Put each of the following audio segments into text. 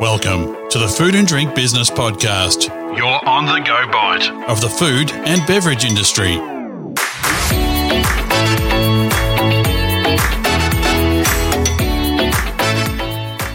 Welcome to the Food and Drink Business Podcast, your on the go bite of the food and beverage industry.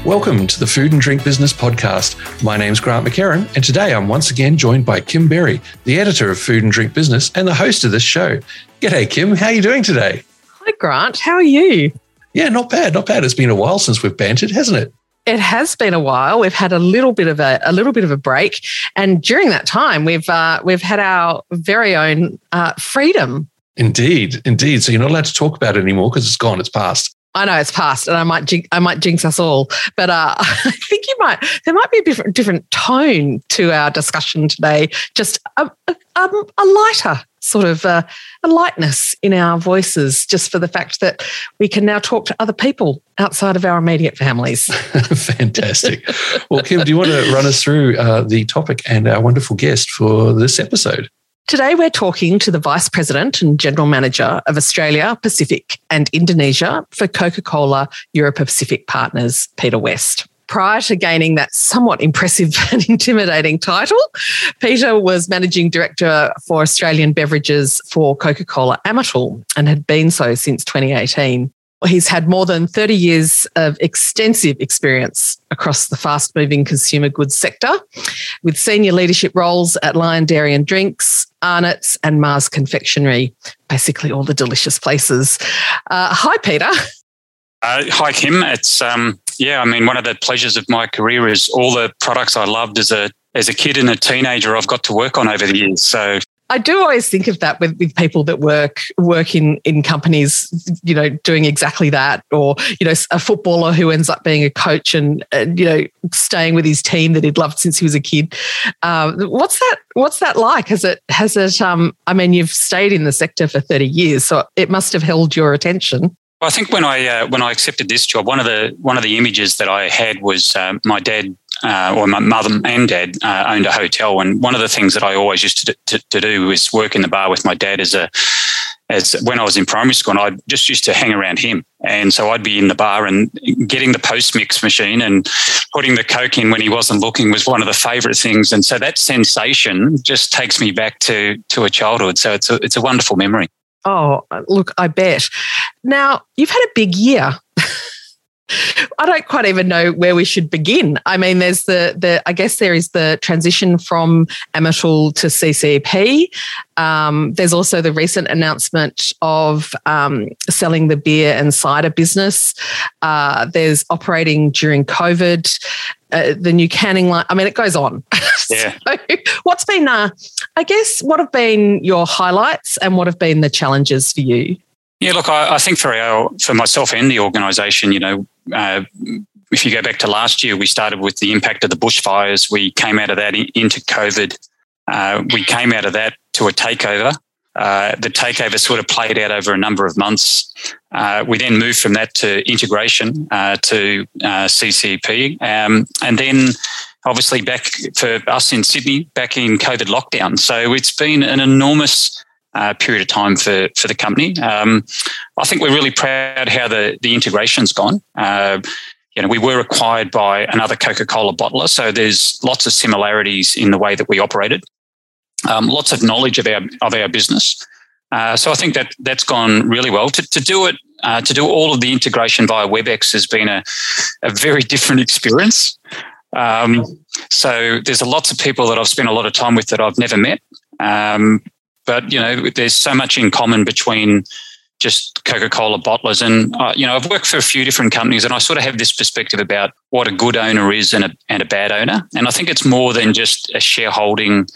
Welcome to the Food and Drink Business Podcast. My name's Grant McHerron, and today I'm once again joined by Kim Berry, the editor of Food and Drink Business and the host of this show. G'day, Kim. How are you doing today? Hi, Grant. How are you? Yeah, not bad, not bad. It's been a while since we've bantered, hasn't it? It has been a while. We've had a little bit of a, a little bit of a break, and during that time, we've uh, we've had our very own uh, freedom. Indeed, indeed. So you're not allowed to talk about it anymore because it's gone. It's past. I know it's past, and I might I might jinx us all, but uh, I think you might. There might be a different different tone to our discussion today. Just a, a, um, a lighter sort of uh, a lightness in our voices, just for the fact that we can now talk to other people outside of our immediate families. Fantastic. well, Kim, do you want to run us through uh, the topic and our wonderful guest for this episode? Today, we're talking to the Vice President and General Manager of Australia, Pacific, and Indonesia for Coca Cola Europacific Partners, Peter West. Prior to gaining that somewhat impressive and intimidating title, Peter was Managing Director for Australian Beverages for Coca Cola Amatil and had been so since 2018. He's had more than 30 years of extensive experience across the fast moving consumer goods sector with senior leadership roles at Lion Dairy and Drinks, Arnott's, and Mars Confectionery, basically all the delicious places. Uh, hi, Peter. Uh, hi, Kim. It's um, yeah. I mean, one of the pleasures of my career is all the products I loved as a as a kid and a teenager. I've got to work on over the years. So I do always think of that with, with people that work work in in companies, you know, doing exactly that, or you know, a footballer who ends up being a coach and, and you know, staying with his team that he'd loved since he was a kid. Um, what's that? What's that like? Has it has it? Um, I mean, you've stayed in the sector for thirty years, so it must have held your attention. I think when I uh, when I accepted this job, one of the one of the images that I had was uh, my dad uh, or my mother and dad uh, owned a hotel, and one of the things that I always used to, to, to, do was work in the bar with my dad as a as when I was in primary school, and I just used to hang around him, and so I'd be in the bar and getting the post mix machine and putting the coke in when he wasn't looking was one of the favourite things, and so that sensation just takes me back to to a childhood. So it's a it's a wonderful memory. Oh, look, I bet. Now, you've had a big year. I don't quite even know where we should begin. I mean, there's the the I guess there is the transition from Amatil to CCEP. Um, there's also the recent announcement of um, selling the beer and cider business. Uh, there's operating during COVID. Uh, the new canning line. I mean, it goes on. Yeah. so, what's been, uh, I guess, what have been your highlights and what have been the challenges for you? Yeah, look, I, I think for our, for myself and the organisation, you know, uh, if you go back to last year, we started with the impact of the bushfires. We came out of that into COVID. Uh, we came out of that to a takeover. Uh, the takeover sort of played out over a number of months. Uh, we then moved from that to integration uh, to uh, CCEP, um, and then obviously back for us in Sydney, back in COVID lockdown. So it's been an enormous uh, period of time for for the company. Um, I think we're really proud how the the integration's gone. Uh, you know, we were acquired by another Coca-Cola bottler, so there's lots of similarities in the way that we operated um, lots of knowledge of our of our business. Uh, so I think that that's gone really well. To, to do it, uh, to do all of the integration via WebEx has been a, a very different experience. Um, so there's a lots of people that I've spent a lot of time with that I've never met. Um, but you know, there's so much in common between just Coca-Cola bottlers, and uh, you know, I've worked for a few different companies, and I sort of have this perspective about what a good owner is and a and a bad owner. And I think it's more than just a shareholding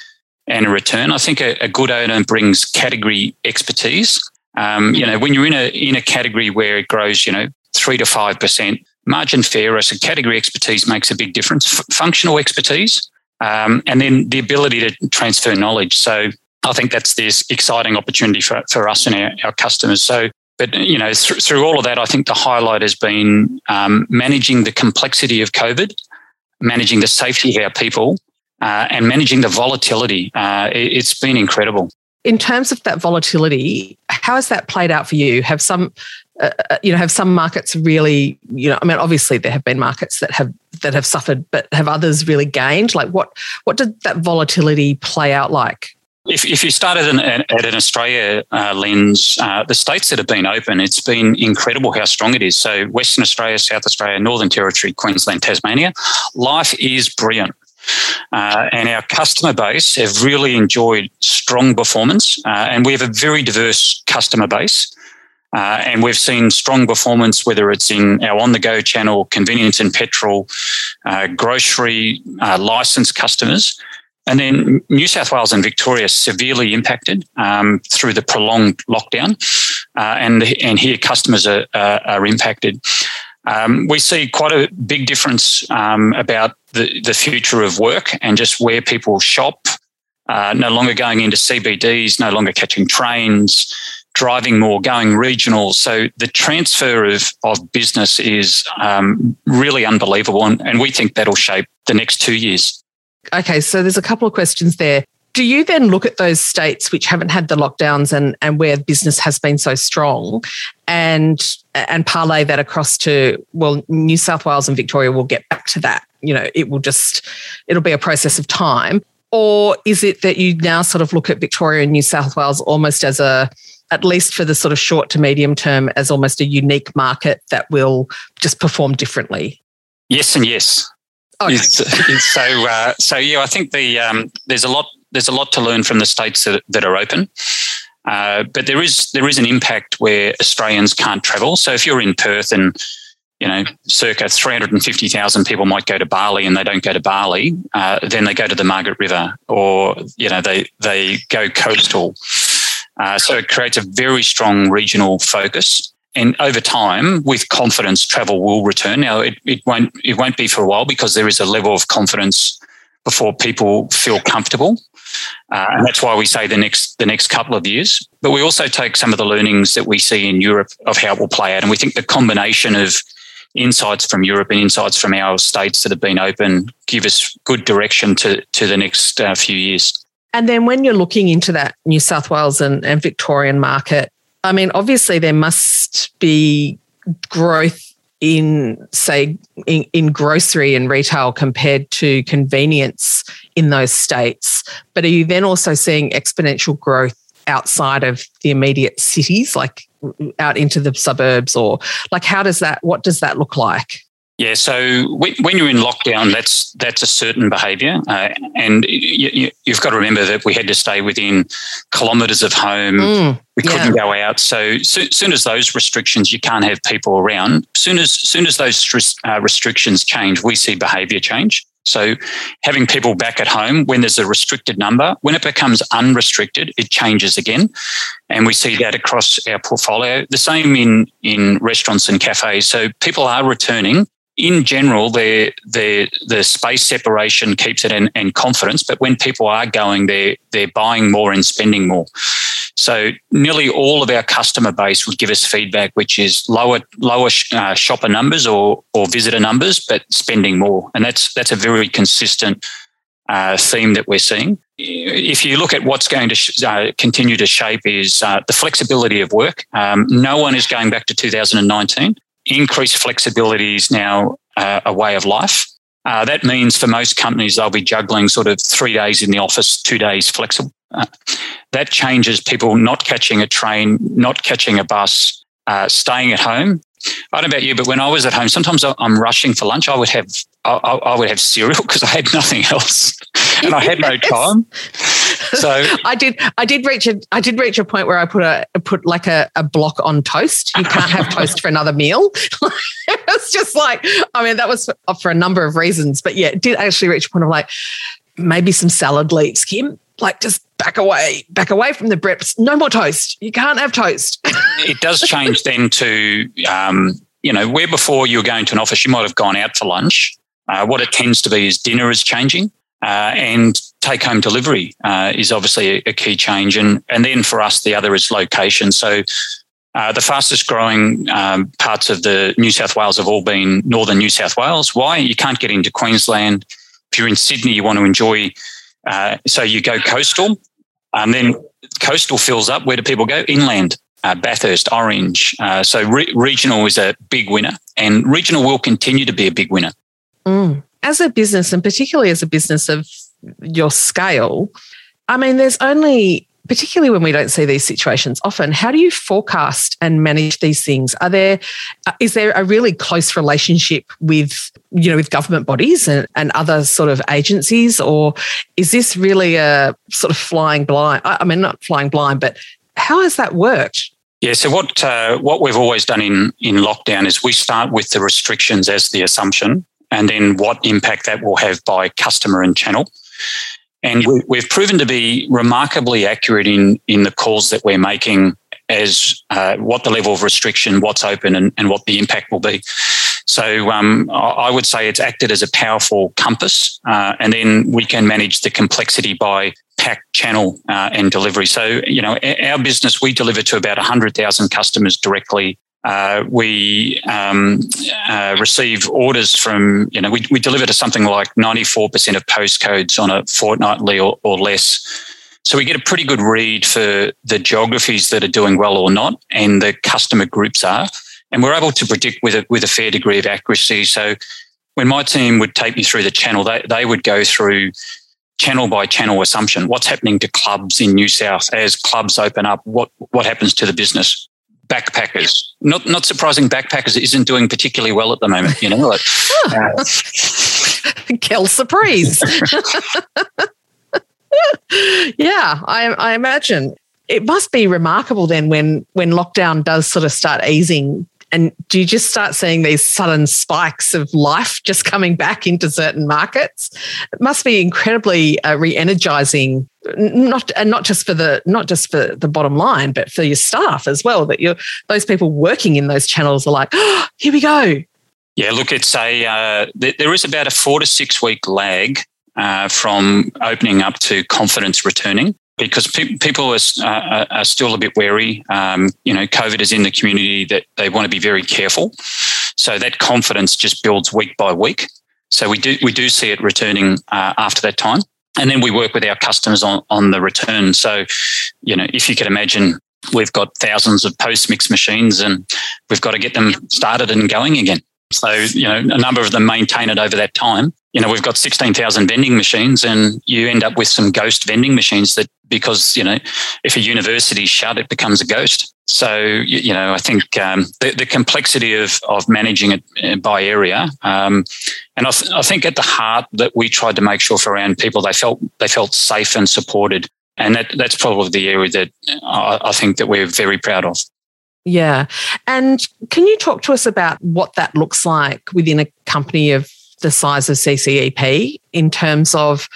and a return. I think a, a good owner brings category expertise. Um, you know, when you're in a in a category where it grows, you know, three to five percent, margin fairness and category expertise makes a big difference. F- functional expertise, um, and then the ability to transfer knowledge. So I think that's this exciting opportunity for, for us and our, our customers. So, but you know, th- through all of that, I think the highlight has been um, managing the complexity of COVID, managing the safety of our people, uh, and managing the volatility. Uh, it, has been incredible. In terms of that volatility, how has that played out for you? Have some, uh, uh, you know, have some markets really, you know, I mean, obviously there have been markets that have that have suffered, but have others really gained? Like what what did that volatility play out like? If, if you started an, at an Australia uh, lens, uh, the states that have been open, it's been incredible how strong it is. So Western Australia, South Australia, Northern Territory, Queensland, Tasmania, life is brilliant. Uh, and our customer base have really enjoyed strong performance, uh, and we have a very diverse customer base. Uh, and we've seen strong performance, whether it's in our on the go channel, convenience and petrol, uh, grocery, licensed customers. And then New South Wales and Victoria severely impacted um, through the prolonged lockdown, uh, and and here customers are, are impacted. Um, we see quite a big difference um, about the, the future of work and just where people shop. Uh, no longer going into CBDs, no longer catching trains, driving more, going regional. So the transfer of, of business is um, really unbelievable. And, and we think that'll shape the next two years. Okay, so there's a couple of questions there. Do you then look at those states which haven't had the lockdowns and, and where business has been so strong and and parlay that across to well New South Wales and Victoria will get back to that. You know, it will just it'll be a process of time. Or is it that you now sort of look at Victoria and New South Wales almost as a at least for the sort of short to medium term as almost a unique market that will just perform differently? Yes and yes. Okay. so uh, so yeah, I think the um, there's a lot there's a lot to learn from the states that, that are open. Uh, but there is there is an impact where Australians can't travel. So if you're in Perth and you know circa 350,000 people might go to Bali and they don't go to Bali, uh, then they go to the Margaret River or you know they they go coastal. Uh, so it creates a very strong regional focus. And over time, with confidence, travel will return. Now, it, it won't it won't be for a while because there is a level of confidence before people feel comfortable. Uh, and that's why we say the next the next couple of years. But we also take some of the learnings that we see in Europe of how it will play out, and we think the combination of insights from Europe and insights from our states that have been open give us good direction to to the next uh, few years. And then when you're looking into that New South Wales and, and Victorian market, I mean, obviously there must be growth in say in, in, grocery and retail compared to convenience in those states. But are you then also seeing exponential growth outside of the immediate cities like out into the suburbs or like how does that what does that look like yeah, so when you're in lockdown, that's that's a certain behaviour, uh, and you, have got to remember that we had to stay within kilometres of home. Mm, we couldn't go out. So, so soon as those restrictions, you can't have people around. Soon as soon as those uh, restrictions change, we see behaviour change. So, having people back at home when there's a restricted number, when it becomes unrestricted, it changes again, and we see that across our portfolio. The same in in restaurants and cafes. So, people are returning in general, the the the space separation keeps it in, in confidence. But when people are going, they're they're buying more and spending more. So nearly all of our customer base would give us feedback, which is lower lower uh, shopper numbers or or visitor numbers, but spending more, and that's that's a very consistent uh, theme that we're seeing. If you look at what's going to sh- uh, continue to shape is uh, the flexibility of work. Um, no one is going back to 2019 increased flexibility is now uh, a way of life. Uh, that means for most companies, they'll be juggling sort of three days in the office, two days flexible. Uh, that changes people not catching a train, not catching a bus, uh, staying at home. I don't know about you, but when I was at home, sometimes I'm rushing for lunch. I would have I, I would have cereal because I had nothing else, and I had no time. So I did I did reach a I did reach a point where I put a put like a, a block on toast. You can't have toast for another meal. it was just like I mean that was for, a number of reasons, but yeah, it did actually reach a point of like maybe some salad leaves, Kim. Like just back away, back away from the bread. No more toast. You can't have toast. it does change then to um, you know where before you were going to an office, you might have gone out for lunch. Uh, what it tends to be is dinner is changing. Uh, and take home delivery uh, is obviously a, a, key change. And, and then for us, the other is location. So uh, the fastest growing um, parts of the New South Wales have all been northern New South Wales. Why? You can't get into Queensland. If you're in Sydney, you want to enjoy, uh, so you go coastal. And then coastal fills up. Where do people go? Inland. Uh, Bathurst, Orange. Uh, so re- regional is a big winner, and regional will continue to be a big winner. Mm. As a business, and particularly as a business of your scale, I mean, there's only particularly when we don't see these situations often how do you forecast and manage these things? Are there uh, is there a really close relationship with you know with government bodies and, and other sort of agencies or is this really a sort of flying blind i mean not flying blind but how has that worked? Yeah, so what uh, what we've always done in in lockdown is we start with the restrictions as the assumption, and then what impact that will have by customer and channel. And we, have proven to be remarkably accurate in, in the calls that we're making as uh, what the level of restriction, what's open, and, and what the impact will be. So um, I would say it's acted as a powerful compass, uh, and then we can manage the complexity by pack channel uh, and delivery. So you know, our business we deliver to about 100,000 customers directly uh, we um, uh, receive orders from, you know, we, we deliver to something like 94% of postcodes on a fortnightly or, or less. So we get a pretty good read for the geographies that are doing well or not, and the customer groups are. And we're able to predict with a, with a fair degree of accuracy. So when my team would take me through the channel, they, they would go through channel by channel assumption. What's happening to clubs in New South as clubs open up? What, what happens to the business? Backpackers. Not not surprising, backpackers isn't doing particularly well at the moment. You know, like, uh, surprise. yeah, I, I imagine it must be remarkable then when when lockdown does sort of start easing and do you just start seeing these sudden spikes of life just coming back into certain markets? It must be incredibly uh, re-energizing, not and not just for the not just for the bottom line, but for your staff as well. That you those people working in those channels are like, oh, here we go. Yeah, look, it's a uh, there is about a four to six week lag uh, from opening up to confidence returning because pe- people are, uh, are, still a bit wary. Um, you know, COVID is in the community that they want to be very careful. So that confidence just builds week by week. So we do we do see it returning uh, after that time, and then we work with our customers on on the return. So, you know, if you could imagine, we've got thousands of post mix machines, and we've got to get them started and going again. So, you know, a number of them maintain it over that time. You know, we've got 16,000 vending machines and you end up with some ghost vending machines that, because, you know, if a university shut, it becomes a ghost. So, you know, I think um, the, the, complexity of, of managing it uh, by area, um, and I, th- I, think at the heart that we tried to make sure for around people they felt they felt safe and supported, and that, that's probably the area that I, I think that we're very proud of. Yeah. And can you talk to us about what that looks like within a company of the size of CCEP in terms of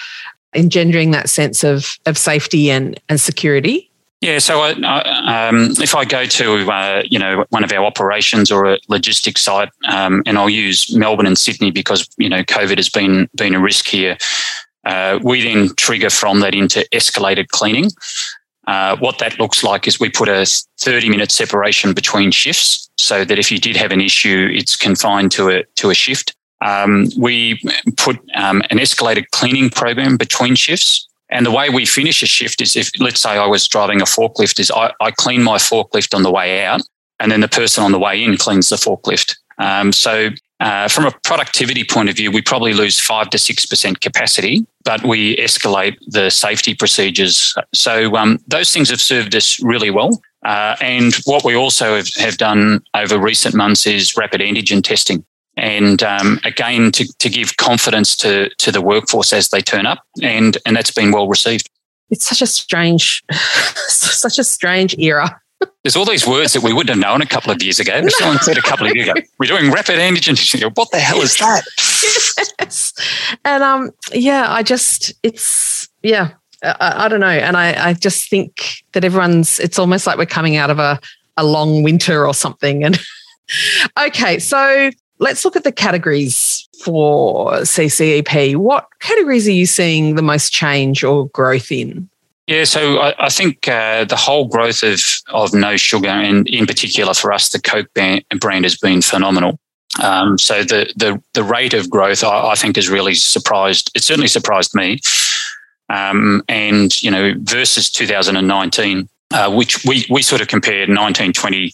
engendering that sense of, of safety and, and security? Yeah, so I, I, um, if I go to uh, you know one of our operations or a logistics site, um, and I'll use Melbourne and Sydney because you know COVID has been been a risk here. Uh, we then trigger from that into escalated cleaning. Uh, what that looks like is we put a 30 minute separation between shifts so that if you did have an issue, it's confined to a, to a shift. Um, we put um, an escalated cleaning program between shifts. And the way we finish a shift is if, let's say I was driving a forklift, is I, I clean my forklift on the way out, and then the person on the way in cleans the forklift. Um, so uh, from a productivity point of view, we probably lose five to six percent capacity, but we escalate the safety procedures. So um, those things have served us really well. Uh, and what we also have, have, done over recent months is rapid antigen testing. And um, again, to, to give confidence to, to the workforce as they turn up, and, and that's been well received. It's such a strange, such a strange era there's all these words that we wouldn't have known a couple of years ago. Someone said a couple of years ago, we're doing rapid antigen. What the hell is that? yes. And um, yeah, I just, it's, yeah, I, I don't know. And I, I just think that everyone's, it's almost like we're coming out of a, a long winter or something. And okay, so let's look at the categories for CCEP. What categories are you seeing the most change or growth in? Yeah, so I, I think uh, the whole growth of of no sugar, and in particular for us, the Coke brand has been phenomenal. Um, so the the the rate of growth, I, I, think, has really surprised. It certainly surprised me. Um, and you know, versus 2019, uh, which we, we sort of compared 19, 20,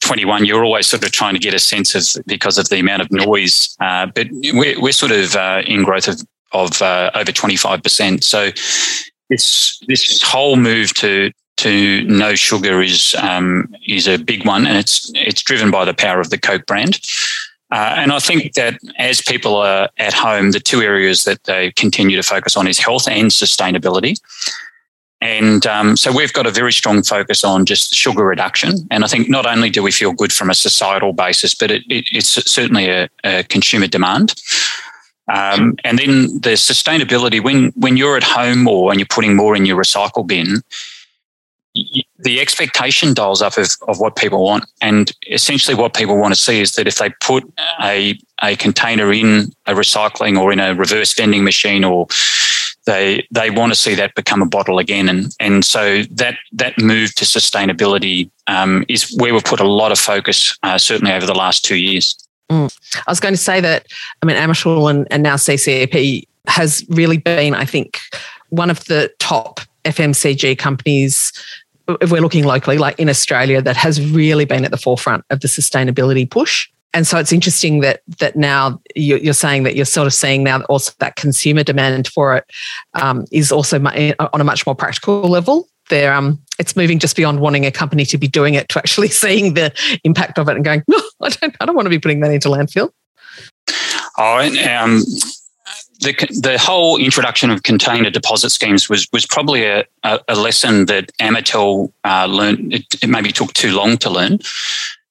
21. You're always sort of trying to get a sense of because of the amount of noise, uh, but we're, we're sort of uh, in growth of, of uh, over 25%. So this this whole move to to no sugar is um, is a big one, and it's it's driven by the power of the Coke brand. Uh, and I think that as people are at home, the two areas that they continue to focus on is health and sustainability. And um, so we've got a very strong focus on just sugar reduction. And I think not only do we feel good from a societal basis, but it, it, it's certainly a, a consumer demand. Um, and then the sustainability when when you're at home or when you're putting more in your recycle bin, the expectation dials up of, of what people want. And essentially, what people want to see is that if they put a, a container in a recycling or in a reverse vending machine, or they they want to see that become a bottle again. And and so that that move to sustainability um, is where we've put a lot of focus, uh, certainly over the last two years. Mm. I was going to say that, I mean, Amatil and, and now CCEP has really been, I think, one of the top FMCG companies, if we're looking locally, like in Australia, that has really been at the forefront of the sustainability push. And so it's interesting that that now you're saying that you're sort of seeing now also that consumer demand for it um, is also on a much more practical level they're um it's moving just beyond wanting a company to be doing it to actually seeing the impact of it and going, no, I don't I don't want to be putting that into landfill. Oh, um, the the whole introduction of container deposit schemes was was probably a, a, a lesson that Amatil uh, learned. It, it, maybe took too long to learn.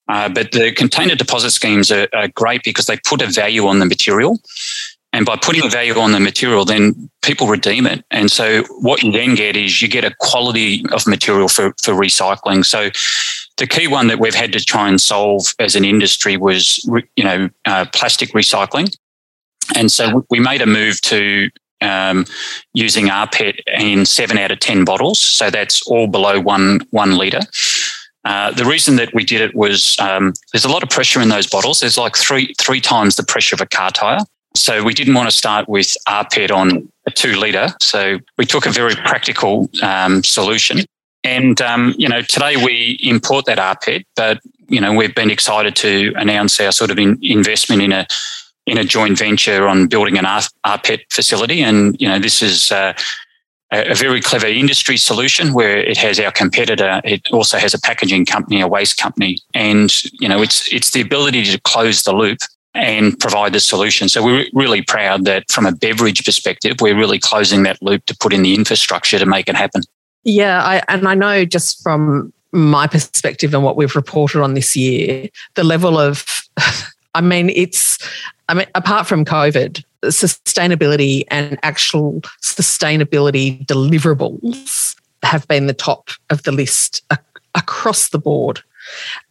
Uh, but the container deposit schemes are, are, great because they put a value on the material. And by putting a value on the material, then people redeem it. And so what you then get is you get a quality of material for, for recycling. So the key one that we've had to try and solve as an industry was, you know, uh, plastic recycling. And so we made a move to um, using rPET in seven out of 10 bottles. So that's all below one, one litre. Uh, the reason that we did it was um, there's a lot of pressure in those bottles. There's like three three times the pressure of a car tire. So we didn't want to start with rPET on a two litre. So we took a very practical um, solution. And, um, you know, today we import that rPET, but, you know, we've been excited to announce our sort of in, investment in a, in a joint venture on building an rPET facility. And, you know, this is uh, a very clever industry solution where it has our competitor. It also has a packaging company, a waste company. And, you know, it's, it's the ability to close the loop and provide the solution. So we're really proud that from a beverage perspective, we're really closing that loop to put in the infrastructure to make it happen. Yeah, I, and I know just from my perspective and what we've reported on this year, the level of, I mean, it's, I mean, apart from COVID, sustainability and actual sustainability deliverables have been the top of the list across the board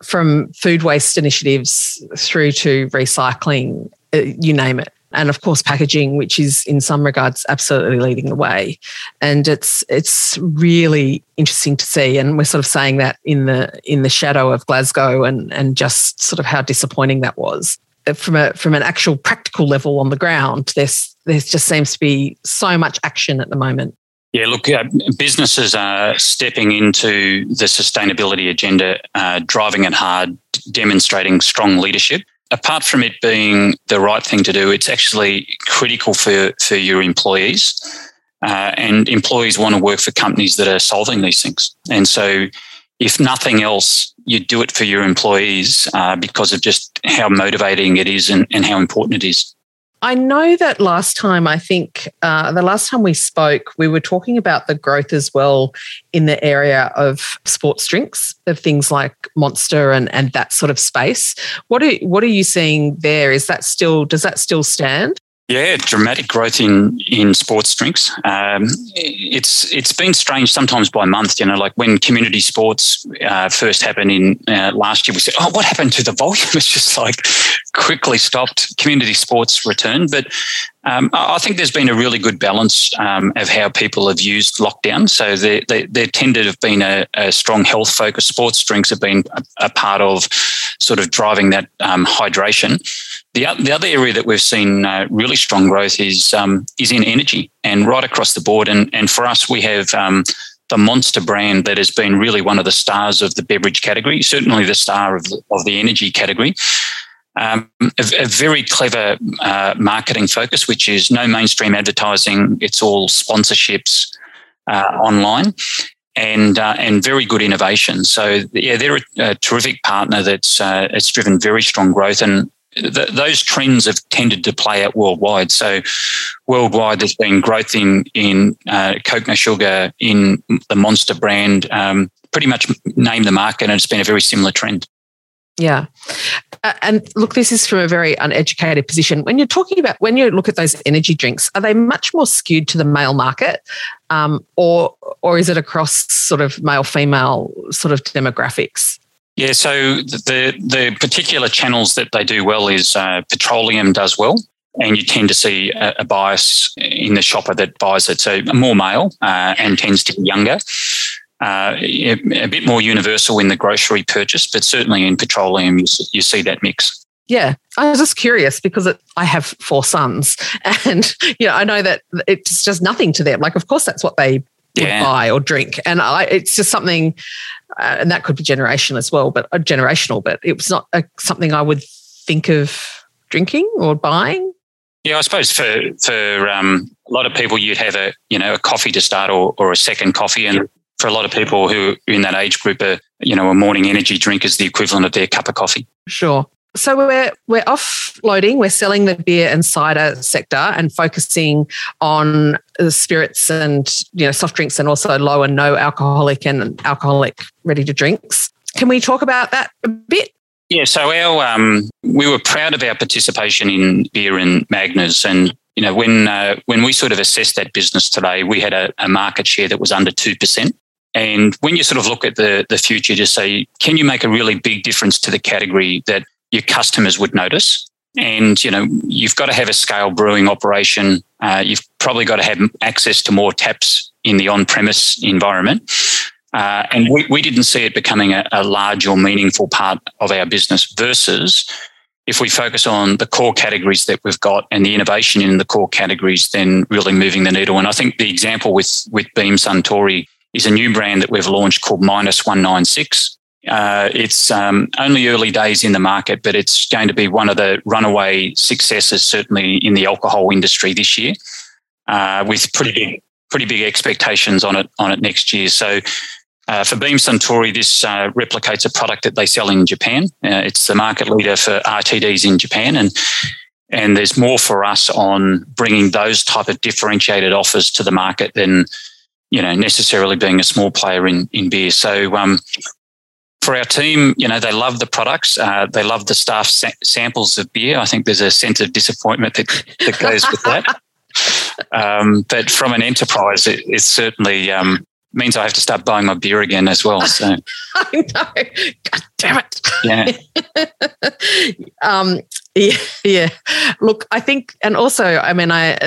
from food waste initiatives through to recycling, uh, you name it. And of course, packaging, which is in some regards absolutely leading the way, and it's it's really interesting to see. And we're sort of saying that in the in the shadow of Glasgow, and and just sort of how disappointing that was from a from an actual practical level on the ground. There's there just seems to be so much action at the moment. Yeah, look, uh, businesses are stepping into the sustainability agenda, uh, driving it hard, demonstrating strong leadership. Apart from it being the right thing to do, it's actually critical for, for your employees. Uh, and employees want to work for companies that are solving these things. And so, if nothing else, you do it for your employees uh, because of just how motivating it is and, and how important it is. I know that last time, I think uh, the last time we spoke, we were talking about the growth as well in the area of sports drinks, of things like Monster and, and that sort of space. What are, what are you seeing there? Is that still, does that still stand? Yeah, dramatic growth in in sports drinks. Um, it's it's been strange sometimes by month. You know, like when community sports uh, first happened in uh, last year, we said, "Oh, what happened to the volume?" It's just like quickly stopped. Community sports returned, but um, I think there's been a really good balance um, of how people have used lockdown. So there, there, there tended to have been a, a strong health focus. Sports drinks have been a, a part of sort of driving that um, hydration. The, the other area that we've seen uh, really strong growth is um, is in energy and right across the board. And and for us, we have um, the Monster brand that has been really one of the stars of the beverage category, certainly the star of the, of the energy category. Um, a, a, very clever uh, marketing focus, which is no mainstream advertising. It's all sponsorships uh, online, and uh, and very good innovation. So yeah, they're a, a terrific partner that's uh, it's driven very strong growth, and th- those trends have tended to play out worldwide. So worldwide, there's been growth in in uh, Coke Sugar in the Monster brand. Um, pretty much name the market, and it's been a very similar trend. Yeah. Uh, and look, this is from a very uneducated position. When you're talking about, when you look at those energy drinks, are they much more skewed to the male market? Um, or, or is it across sort of male female sort of demographics? Yeah, so the the particular channels that they do well is uh, petroleum does well, and you tend to see a, a, bias in the shopper that buys it. So more male uh, and tends to be younger uh, a bit more universal in the grocery purchase, but certainly in petroleum, you, you see that mix. Yeah, I was just curious because it, I have four sons, and you know I know that it's just nothing to them. Like, of course, that's what they yeah. buy or drink, and I, it's just something, uh, and that could be generation as well, but uh, generational. But it was not a, something I would think of drinking or buying. Yeah, I suppose for for um, a lot of people, you'd have a you know a coffee to start or, or a second coffee, and for a lot of people who in that age group are, you know, a morning energy drink is the equivalent of their cup of coffee. Sure. So we're we're offloading, we're selling the beer and cider sector and focusing on the spirits and you know soft drinks and also low and no alcoholic and alcoholic ready to drinks. Can we talk about that a bit? Yeah, so our um, we were proud of our participation in beer and Magners, and you know when uh, when we sort of assessed that business today, we had a, a market share that was under two percent. And when you sort of look at the, the future, just say, can you make a really big difference to the category that your customers would notice? And, you know, you've got to have a scale brewing operation. Uh, you've probably got to have access to more taps in the on premise environment. Uh, and we, we didn't see it becoming a, a large or meaningful part of our business versus if we focus on the core categories that we've got and the innovation in the core categories, then really moving the needle. And I think the example with with Beam Suntory is a new brand that we've launched called Minus 196. Uh, it's um, only early days in the market, but it's going to be one of the runaway successes, certainly in the alcohol industry this year, uh, with pretty big, pretty big expectations on it on it next year. So, uh, for Beam Suntory, this uh, replicates a product that they sell in Japan. Uh, it's the market leader for RTDs in Japan, and and there's more for us on bringing those type of differentiated offers to the market than you know, necessarily being a small player in, in beer. So, um, for our team, you know, they love the products. Uh, they love the staff sa- samples of beer. I think there's a sense of disappointment that, that goes with that. Um, but from an enterprise, it, it certainly um, means I have to start buying my beer again as well. So I know. God damn it. Yeah. um, yeah, yeah. Look, I think, and also, I mean, I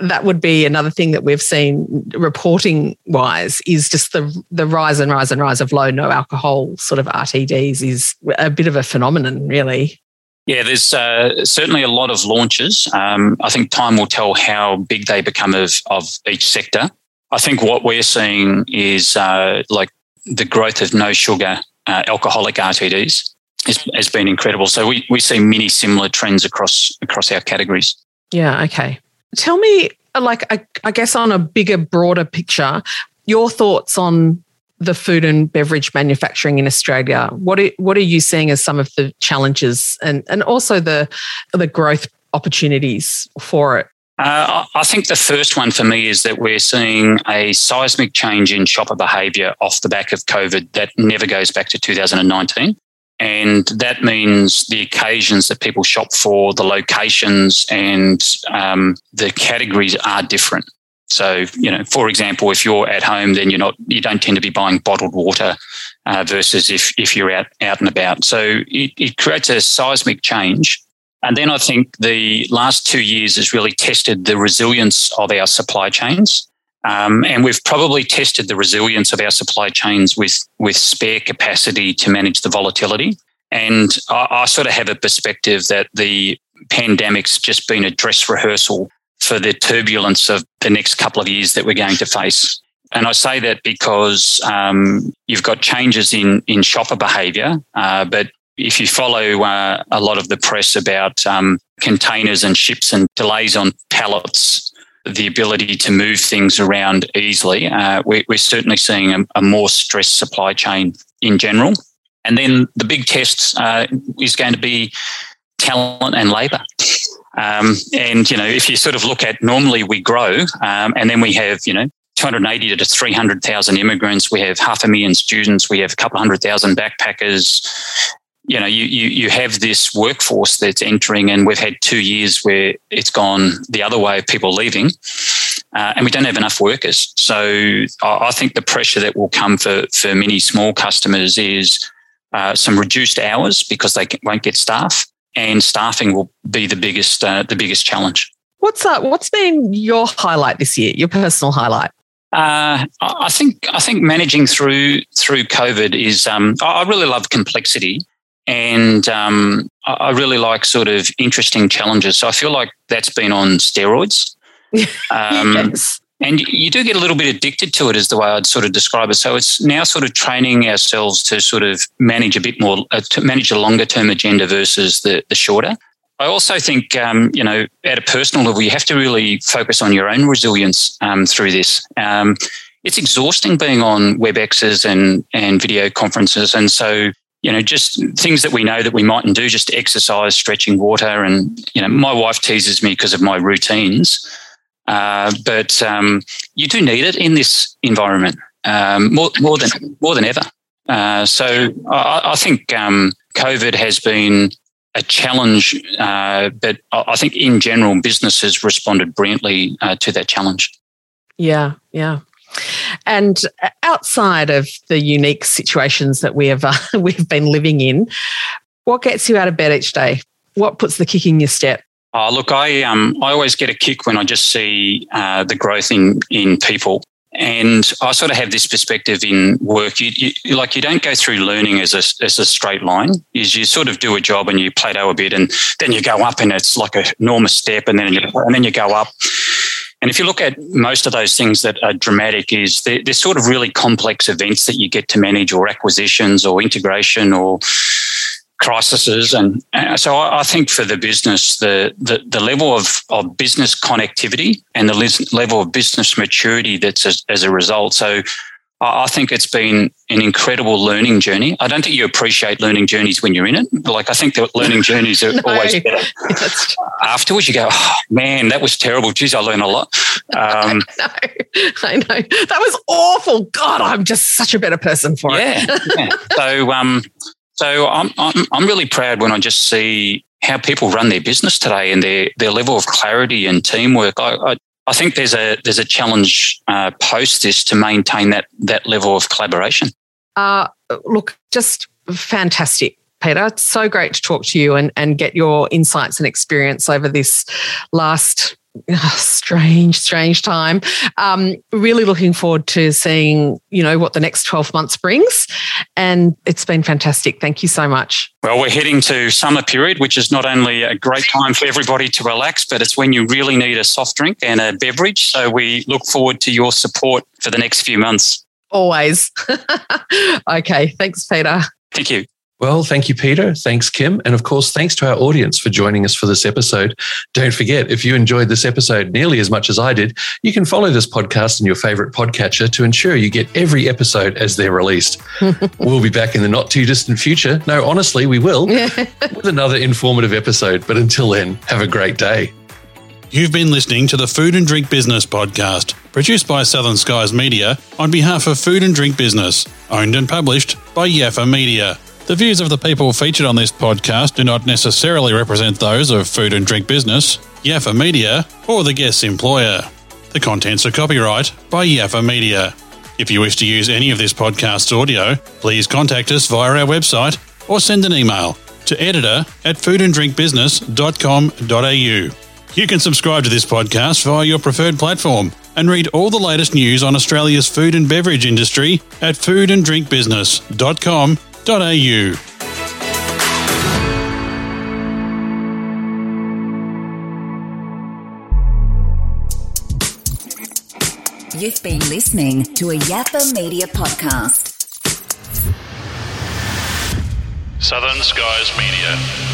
that would be another thing that we've seen reporting wise is just the the rise and rise and rise of low no alcohol sort of RTDs is a bit of a phenomenon, really. Yeah, there's uh, certainly a lot of launches. Um, I think time will tell how big they become of of each sector. I think what we're seeing is uh, like the growth of no sugar uh, alcoholic RTDs has, has been incredible. So we, we see many similar trends across across our categories. Yeah. Okay. Tell me, like, I, I guess on a bigger, broader picture, your thoughts on the food and beverage manufacturing in Australia. What are, what are you seeing as some of the challenges and, and also the the growth opportunities for it? Uh, I think the first one for me is that we're seeing a seismic change in shopper behaviour off the back of COVID that never goes back to 2019. And that means the occasions that people shop for, the locations, and um, the categories are different. So, you know, for example, if you're at home, then you're not, you don't tend to be buying bottled water uh, versus if if you're out out and about. So it, it creates a seismic change. And then I think the last two years has really tested the resilience of our supply chains. Um, and we've probably tested the resilience of our supply chains with, with spare capacity to manage the volatility. And I, I sort of have a perspective that the pandemic's just been a dress rehearsal for the turbulence of the next couple of years that we're going to face. And I say that because um, you've got changes in, in shopper behaviour, uh, but if you follow uh, a lot of the press about um, containers and ships and delays on pallets, the ability to move things around easily, uh, we, are certainly seeing a, a, more stressed supply chain in general. And then the big test uh, is going to be talent and labour. Um, and, you know, if you sort of look at normally we grow um, and then we have, you know, 280 to 300,000 immigrants. We have half a million students. We have a couple hundred thousand backpackers. You know, you, you, you have this workforce that's entering, and we've had two years where it's gone the other way of people leaving, uh, and we don't have enough workers. So I, I, think the pressure that will come for, for many small customers is uh, some reduced hours because they won't get staff, and staffing will be the biggest uh, the biggest challenge. What's uh, what's been your highlight this year? Your personal highlight? Uh, I think I think managing through through COVID is. Um, I really love complexity, and um, I really like sort of interesting challenges. So I feel like that's been on steroids. Um, yes. And you do get a little bit addicted to it, is the way I'd sort of describe it. So it's now sort of training ourselves to sort of manage a bit more, uh, to manage a longer term agenda versus the, the shorter. I also think, um, you know, at a personal level, you have to really focus on your own resilience um, through this. Um, it's exhausting being on WebExes and, and video conferences. And so, you know, just things that we know that we mightn't do, just exercise, stretching water. And, you know, my wife teases me because of my routines. Uh, but um, you do need it in this environment um, more, more than more than ever. Uh, so I, I think um, COVID has been a challenge, uh, but I think in general, businesses responded brilliantly uh, to that challenge. Yeah, yeah. And outside of the unique situations that we have uh, we've been living in, what gets you out of bed each day? What puts the kick in your step? Oh, look, I um, I always get a kick when I just see uh, the growth in in people. And I sort of have this perspective in work. You, you, like you don't go through learning as a as a straight line. Is you sort of do a job and you plateau a bit, and then you go up, and it's like an enormous step, and then you and then you go up. And if you look at most of those things that are dramatic, is they're, they're sort of really complex events that you get to manage, or acquisitions, or integration, or crises. And uh, so I, I, think for the business, the, the, the level of, of business connectivity and the level of business maturity that's as, as a result. So I, think it's been an incredible learning journey. I don't think you appreciate learning journeys when you're in it. Like I think that learning journeys are no, always better. Afterwards, you go, oh, man, that was terrible. Geez, I learned a lot. Um, I know. I know. That was awful. God, I'm just such a better person for yeah, it. yeah. So, um, so I'm, I'm, I'm really proud when I just see how people run their business today and their, their level of clarity and teamwork. I, I, I think there's a there's a challenge uh, post this to maintain that that level of collaboration. Uh, look, just fantastic. Peter, it's so great to talk to you and, and get your insights and experience over this last strange, strange time. Um, really looking forward to seeing, you know, what the next 12 months brings. And it's been fantastic. Thank you so much. Well, we're heading to summer period, which is not only a great time for everybody to relax, but it's when you really need a soft drink and a beverage. So we look forward to your support for the next few months. Always. okay. Thanks, Peter. Thank you. Well, thank you, Peter. Thanks, Kim. And of course, thanks to our audience for joining us for this episode. Don't forget, if you enjoyed this episode nearly as much as I did, you can follow this podcast in your favorite podcatcher to ensure you get every episode as they're released. we'll be back in the not too distant future. No, honestly, we will with another informative episode. But until then, have a great day. You've been listening to the Food and Drink Business podcast, produced by Southern Skies Media on behalf of Food and Drink Business, owned and published by Yaffa Media. The views of the people featured on this podcast do not necessarily represent those of Food and Drink Business, Yaffa Media, or the guest's employer. The contents are copyright by Yaffa Media. If you wish to use any of this podcast's audio, please contact us via our website or send an email to editor at foodanddrinkbusiness.com.au. You can subscribe to this podcast via your preferred platform and read all the latest news on Australia's food and beverage industry at foodanddrinkbusiness.com.au au. You've been listening to a Yaffa Media podcast. Southern Skies Media.